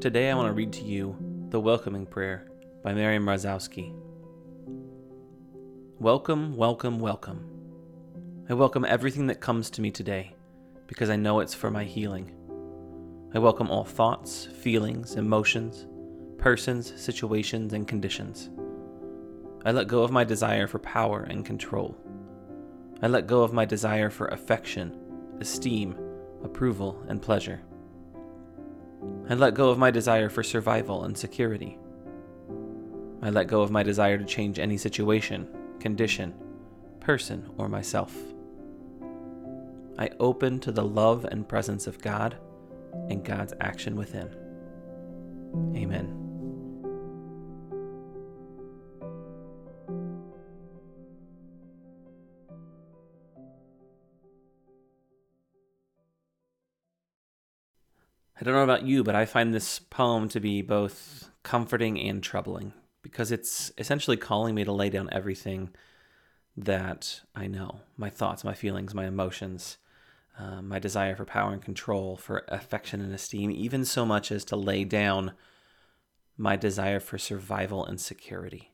Today I want to read to you The Welcoming Prayer by Mary Mrozowski. Welcome, welcome, welcome. I welcome everything that comes to me today because I know it's for my healing. I welcome all thoughts, feelings, emotions, persons, situations, and conditions. I let go of my desire for power and control. I let go of my desire for affection, esteem, approval, and pleasure. I let go of my desire for survival and security. I let go of my desire to change any situation, condition, person, or myself. I open to the love and presence of God and God's action within. Amen. I don't know about you, but I find this poem to be both comforting and troubling because it's essentially calling me to lay down everything that I know my thoughts, my feelings, my emotions, uh, my desire for power and control, for affection and esteem, even so much as to lay down my desire for survival and security.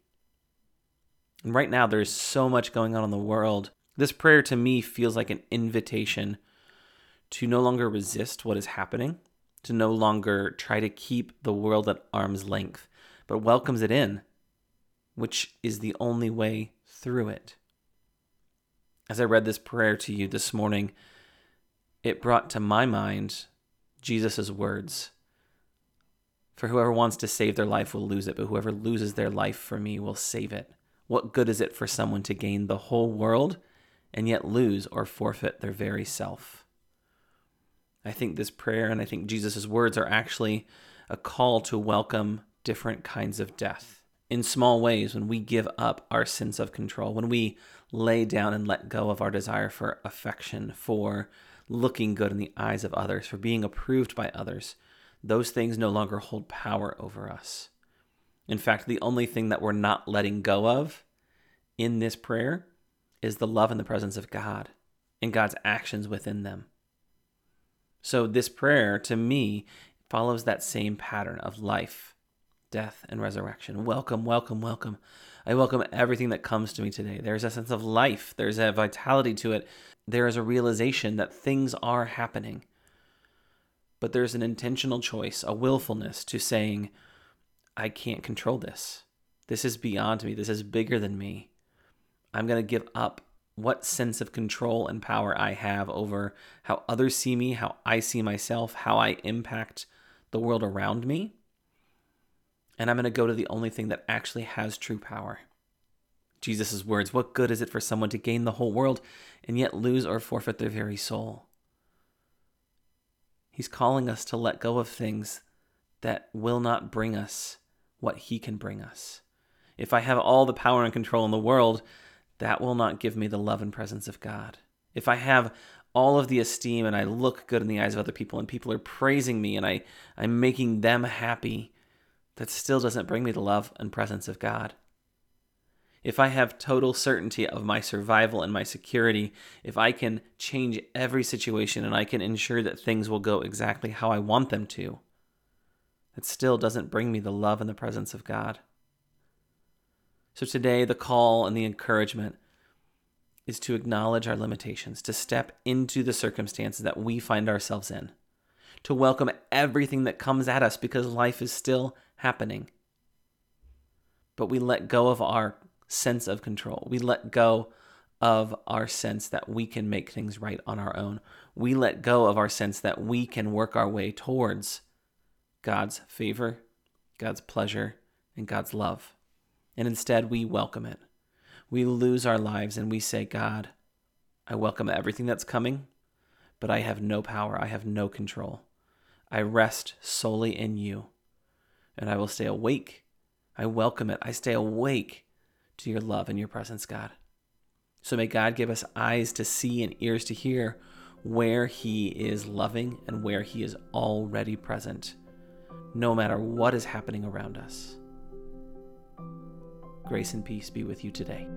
And right now, there's so much going on in the world. This prayer to me feels like an invitation to no longer resist what is happening to no longer try to keep the world at arm's length, but welcomes it in, which is the only way through it. As I read this prayer to you this morning, it brought to my mind Jesus' words For whoever wants to save their life will lose it, but whoever loses their life for me will save it. What good is it for someone to gain the whole world and yet lose or forfeit their very self? I think this prayer and I think Jesus' words are actually a call to welcome different kinds of death in small ways when we give up our sense of control, when we lay down and let go of our desire for affection, for looking good in the eyes of others, for being approved by others. Those things no longer hold power over us. In fact, the only thing that we're not letting go of in this prayer is the love and the presence of God and God's actions within them. So, this prayer to me follows that same pattern of life, death, and resurrection. Welcome, welcome, welcome. I welcome everything that comes to me today. There's a sense of life, there's a vitality to it, there is a realization that things are happening. But there's an intentional choice, a willfulness to saying, I can't control this. This is beyond me. This is bigger than me. I'm going to give up what sense of control and power I have over how others see me, how I see myself, how I impact the world around me. And I'm going to go to the only thing that actually has true power. Jesus' words What good is it for someone to gain the whole world and yet lose or forfeit their very soul? He's calling us to let go of things that will not bring us what He can bring us. If I have all the power and control in the world, that will not give me the love and presence of God. If I have all of the esteem and I look good in the eyes of other people and people are praising me and I, I'm making them happy, that still doesn't bring me the love and presence of God. If I have total certainty of my survival and my security, if I can change every situation and I can ensure that things will go exactly how I want them to, that still doesn't bring me the love and the presence of God. So today, the call and the encouragement is to acknowledge our limitations, to step into the circumstances that we find ourselves in, to welcome everything that comes at us because life is still happening. But we let go of our sense of control. We let go of our sense that we can make things right on our own. We let go of our sense that we can work our way towards God's favor, God's pleasure, and God's love and instead we welcome it. We lose our lives and we say, God, I welcome everything that's coming, but I have no power, I have no control. I rest solely in you, and I will stay awake. I welcome it. I stay awake to your love and your presence, God. So may God give us eyes to see and ears to hear where He is loving and where He is already present, no matter what is happening around us. Grace and peace be with you today.